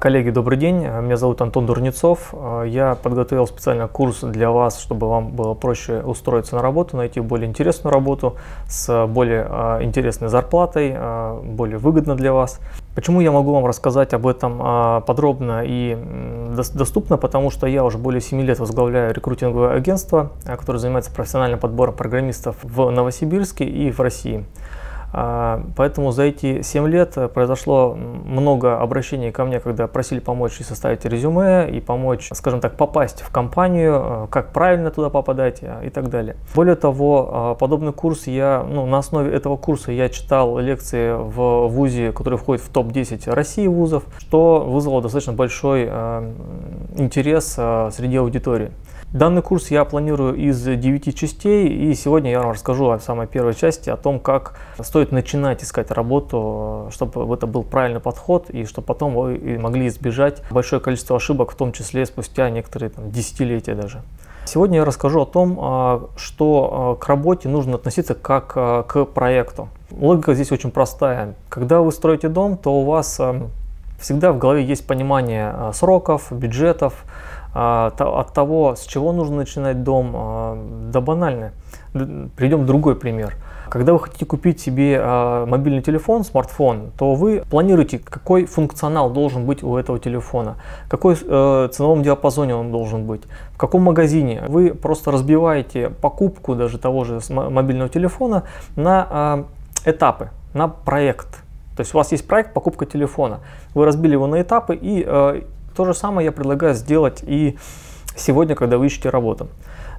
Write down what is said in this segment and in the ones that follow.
Коллеги, добрый день. Меня зовут Антон Дурнецов. Я подготовил специально курс для вас, чтобы вам было проще устроиться на работу, найти более интересную работу с более а, интересной зарплатой, а, более выгодно для вас. Почему я могу вам рассказать об этом подробно и доступно? Потому что я уже более 7 лет возглавляю рекрутинговое агентство, которое занимается профессиональным подбором программистов в Новосибирске и в России. А, поэтому за эти 7 лет э, произошло много обращений ко мне, когда просили помочь и составить резюме, и помочь, скажем так, попасть в компанию, э, как правильно туда попадать э, и так далее. Более того, подобный курс я, ну, на основе этого курса я читал лекции в ВУЗе, который входит в топ-10 России вузов, что вызвало достаточно большой интерес среди аудитории. Данный курс я планирую из 9 частей, и сегодня я вам расскажу о самой первой части, о том, как стоит начинать искать работу, чтобы это был правильный подход, и чтобы потом вы могли избежать большое количество ошибок, в том числе спустя некоторые там, десятилетия даже. Сегодня я расскажу о том, а, что а, к работе нужно относиться как а, к проекту. Логика здесь очень простая. Когда вы строите дом, то у вас всегда в голове есть понимание сроков, бюджетов, от того, с чего нужно начинать дом, а, да банально. Приведем другой пример. Когда вы хотите купить себе а, мобильный телефон, смартфон, то вы планируете, какой функционал должен быть у этого телефона, какой э, ценовом диапазоне он должен быть, в каком магазине. Вы просто разбиваете покупку даже того же мобильного телефона на этапы, на проект. То есть у вас есть проект покупка телефона. Вы разбили его на этапы и э, то же самое я предлагаю сделать и сегодня, когда вы ищете работу.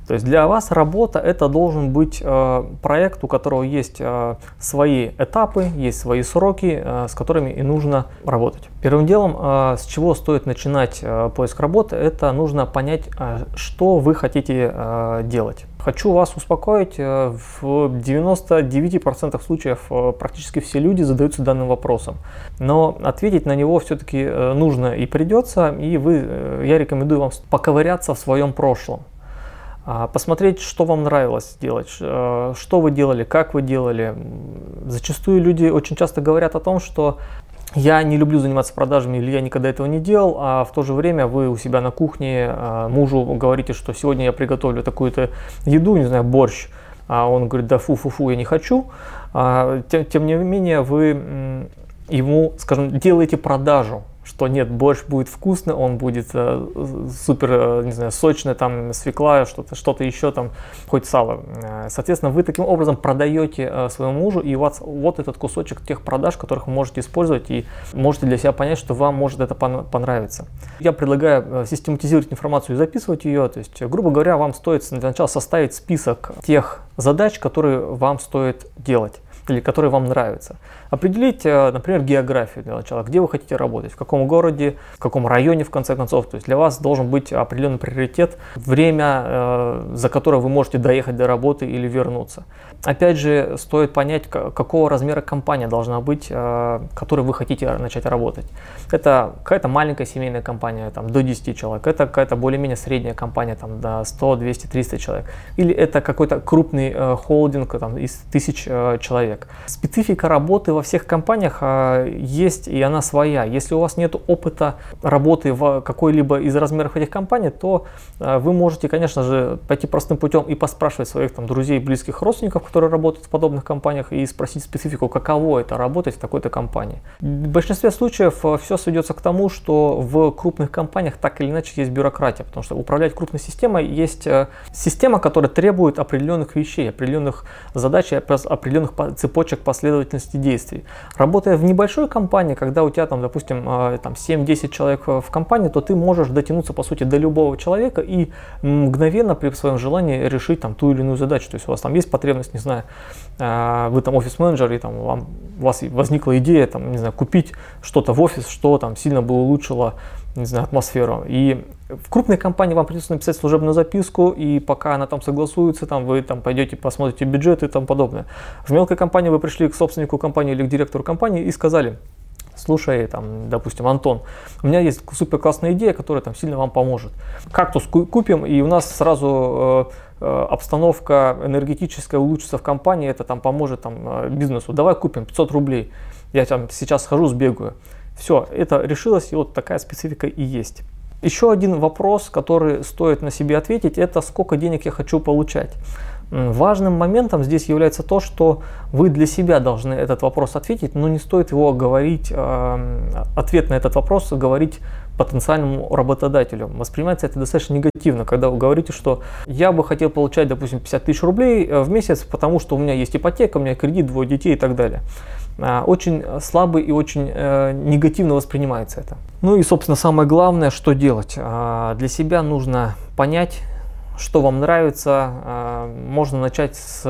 То есть для вас работа это должен быть э, проект, у которого есть э, свои этапы, есть свои сроки, э, с которыми и нужно работать. Первым делом, э, с чего стоит начинать э, поиск работы, это нужно понять, э, что вы хотите э, делать. Хочу вас успокоить, э, в 99% случаев э, практически все люди задаются данным вопросом. Но ответить на него все-таки э, нужно и придется, и вы, я рекомендую вам поковыряться в своем прошлом. А, посмотреть, что вам нравилось делать, э, что вы делали, как вы делали. Зачастую люди очень часто говорят о том, что я не люблю заниматься продажами или я никогда этого не делал, а в то же время вы у себя на кухне а, мужу говорите, что сегодня я приготовлю такую-то еду, не знаю, борщ, а он говорит, да фу-фу-фу, я не хочу. А, тем, тем не менее, вы ему, скажем, делаете продажу что нет, борщ будет вкусный, он будет э, супер, э, не знаю, сочный, там свекла, что-то что еще там, хоть сало. Э, соответственно, вы таким образом продаете э, своему мужу, и у вас вот этот кусочек тех продаж, которых вы можете использовать, и можете для себя понять, что вам может это понравиться. Я предлагаю э, систематизировать информацию и записывать ее, то есть, грубо говоря, вам стоит для начала составить список тех задач, которые вам стоит делать или которые вам нравятся. Определить, э, например, географию для начала, где вы хотите работать, в каком городе, в каком районе, в конце концов. То есть для вас должен быть определенный приоритет, время, э, за которое вы можете доехать до работы или вернуться. Опять же, стоит понять, какого размера компания должна быть, э, которой вы хотите начать работать. Это какая-то маленькая семейная компания, там, до 10 человек, это какая-то более-менее средняя компания, там, до 100, 200, 300 человек. Или это какой-то крупный холдинг там, из тысяч человек. Специфика работы во всех компаниях а, есть, и она своя. Если у вас нет опыта работы в какой-либо из размеров этих компаний, то а, вы можете, конечно же, пойти простым путем и поспрашивать своих там, друзей, близких родственников, которые работают в подобных компаниях, и спросить специфику, каково это работать в такой-то компании. В большинстве случаев а, все сведется к тому, что в крупных компаниях так или иначе есть бюрократия, потому что управлять крупной системой есть система, которая требует определенных вещей, определенных задач, определенных цепочек последовательности действий. Работая в небольшой компании, когда у тебя там, допустим, а, там 7-10 человек в компании, то ты можешь дотянуться, по сути, до любого человека и мгновенно при своем желании решить там ту или иную задачу. То есть у вас там есть потребность, не знаю, а, вы там офис-менеджер, и там вам, у вас возникла идея, там, не знаю, купить что-то в офис, что там сильно бы улучшило не знаю, атмосферу. И в крупной компании вам придется написать служебную записку, и пока она там согласуется, там вы там пойдете посмотрите бюджет и тому подобное. В мелкой компании вы пришли к собственнику компании или к директору компании и сказали, слушай, там, допустим, Антон, у меня есть супер классная идея, которая там сильно вам поможет. Кактус купим, и у нас сразу э, э, обстановка энергетическая улучшится в компании, это там поможет там, э, бизнесу. Давай купим 500 рублей. Я там сейчас схожу, сбегаю. Все, это решилось, и вот такая специфика и есть. Еще один вопрос, который стоит на себе ответить, это сколько денег я хочу получать. Важным моментом здесь является то, что вы для себя должны этот вопрос ответить, но не стоит его говорить, э, ответ на этот вопрос говорить потенциальному работодателю. Воспринимается это достаточно негативно, когда вы говорите, что я бы хотел получать, допустим, 50 тысяч рублей э, в месяц, потому что у меня есть ипотека, у меня кредит, двое детей и так далее. А, очень слабый и очень э, негативно воспринимается это. Ну и, собственно, самое главное, что делать. А, для себя нужно понять, что вам нравится. А, можно начать с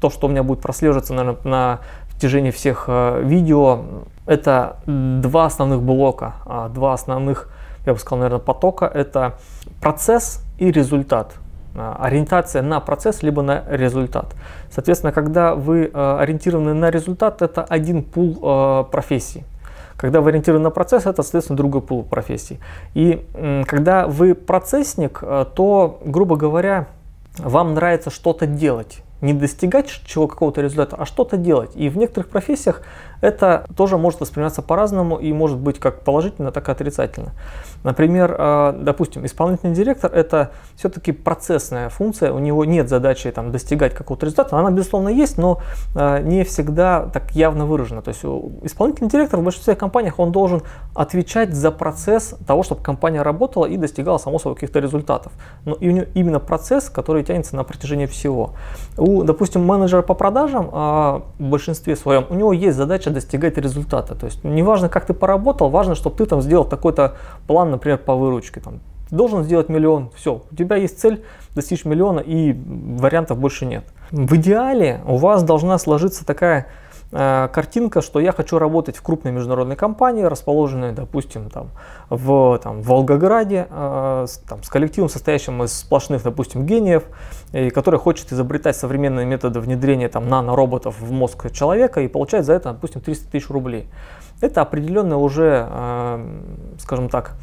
то, что у меня будет прослеживаться наверное, на протяжении всех э, видео. Это два основных блока, два основных, я бы сказал, наверное, потока. Это процесс и результат. А, ориентация на процесс, либо на результат. Соответственно, когда вы э, ориентированы на результат, это один пул э, профессий. Когда вы ориентированы на процесс, это, соответственно, другой пул профессий. И когда вы процессник, э, то, грубо говоря, вам нравится что-то делать не достигать чего какого-то результата, а что-то делать. И в некоторых профессиях это тоже может восприниматься по-разному и может быть как положительно, так и отрицательно. Например, а, допустим, исполнительный директор это все-таки процессная функция, у него нет задачи там, достигать какого-то результата, она безусловно есть, но а, не всегда так явно выражена. То есть исполнительный директор в большинстве компаниях он должен отвечать за процесс того, чтобы компания работала и достигала само собой каких-то результатов. Но именно процесс, который тянется на протяжении всего. У, допустим, менеджера по продажам а, в большинстве своем, у него есть задача достигать результата. То есть неважно, как ты поработал, важно, чтобы ты там сделал такой-то план, например, по выручке. Там, должен сделать миллион, все, у тебя есть цель достичь миллиона и вариантов больше нет. В идеале у вас должна сложиться такая картинка, что я хочу работать в крупной международной компании, расположенной, допустим, там, в там, Волгограде, э, с, там, с коллективом, состоящим из сплошных, допустим, гениев, и который хочет изобретать современные методы внедрения там, нанороботов в мозг человека и получать за это, допустим, 300 тысяч рублей. Это определенно уже, э, скажем так,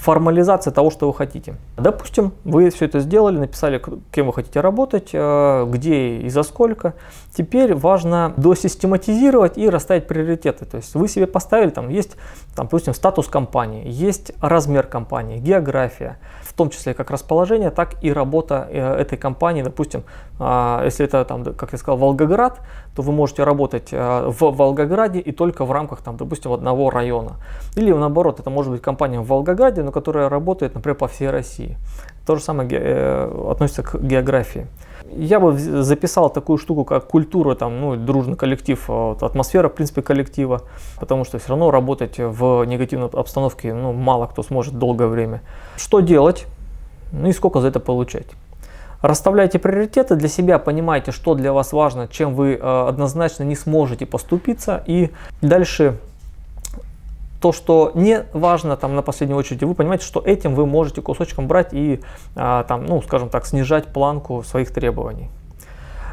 формализация того, что вы хотите. Допустим, вы все это сделали, написали, кем вы хотите работать, э, где и за сколько. Теперь важно досистематизировать и расставить приоритеты. То есть вы себе поставили, там есть, там, допустим, статус компании, есть размер компании, география, в том числе как расположение, так и работа э, этой компании. Допустим, а, если это, там, как я сказал, Волгоград, то вы можете работать э, в Волгограде и только в рамках, там, допустим, одного района. Или наоборот, это может быть компания в Волгограде, но которая работает, например, по всей России. То же самое э, относится к географии. Я бы записал такую штуку, как культура, там, ну, дружный коллектив, а атмосфера, в принципе, коллектива, потому что все равно работать в негативной обстановке ну, мало кто сможет долгое время. Что делать? Ну и сколько за это получать? Расставляйте приоритеты для себя, понимайте, что для вас важно, чем вы э, однозначно не сможете поступиться. И дальше то, что не важно там на последней очереди, вы понимаете, что этим вы можете кусочком брать и а, там, ну, скажем так, снижать планку своих требований.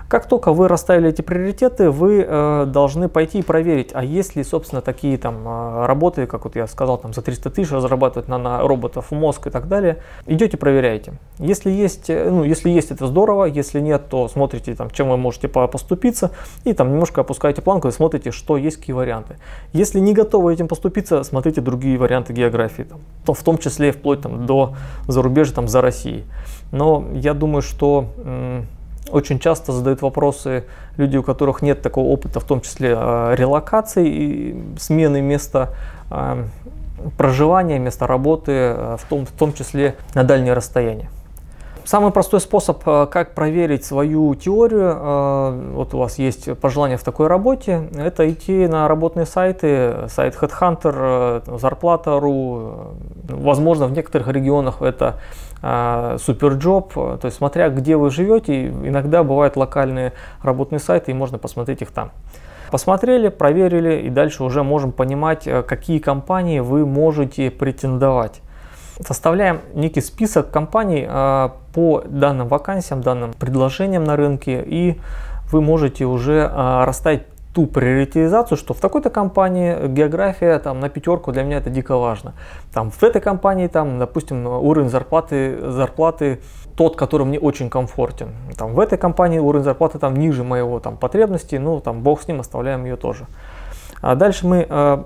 Как только вы расставили эти приоритеты, вы э, должны пойти и проверить, а есть ли, собственно, такие там э, работы, как вот я сказал, там за 300 тысяч разрабатывать на, роботов мозг и так далее. Идете, проверяете. Если есть, э, ну, если есть, это здорово, если нет, то смотрите, там, чем вы можете поступиться, и там немножко опускаете планку и смотрите, что есть, какие варианты. Если не готовы этим поступиться, смотрите другие варианты географии, там, то в том числе вплоть там, до зарубежья, там, за Россией. Но я думаю, что очень часто задают вопросы люди, у которых нет такого опыта, в том числе э, релокации и смены места э, проживания, места работы, э, в том, в том числе на дальнее расстояние. Самый простой способ, э, как проверить свою теорию, э, вот у вас есть пожелание в такой работе, это идти на работные сайты, сайт Headhunter, э, Зарплата.ру, возможно в некоторых регионах это Superjob, то есть смотря где вы живете, иногда бывают локальные работные сайты и можно посмотреть их там. Посмотрели, проверили и дальше уже можем понимать, какие компании вы можете претендовать составляем некий список компаний а, по данным вакансиям, данным предложениям на рынке, и вы можете уже а, расставить ту приоритизацию, что в такой-то компании география там на пятерку для меня это дико важно. Там в этой компании там, допустим, уровень зарплаты, зарплаты тот, который мне очень комфортен. Там в этой компании уровень зарплаты там ниже моего там потребностей, ну там бог с ним, оставляем ее тоже. А дальше мы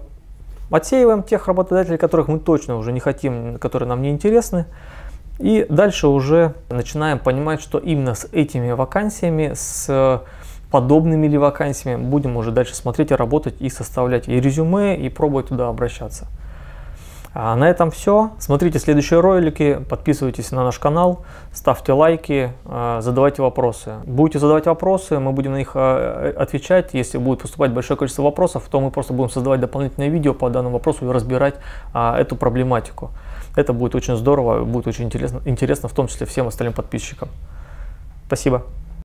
Отсеиваем тех работодателей, которых мы точно уже не хотим, которые нам не интересны. И дальше уже начинаем понимать, что именно с этими вакансиями, с подобными ли вакансиями будем уже дальше смотреть и работать и составлять и резюме, и пробовать туда обращаться. А на этом все. Смотрите следующие ролики, подписывайтесь на наш канал, ставьте лайки, а, задавайте вопросы. Будете задавать вопросы, мы будем на них а, отвечать. Если будет поступать большое количество вопросов, то мы просто будем создавать дополнительное видео по данному вопросу и разбирать эту проблематику. Это будет очень здорово, будет очень интересно, интересно в том числе всем остальным подписчикам. Спасибо.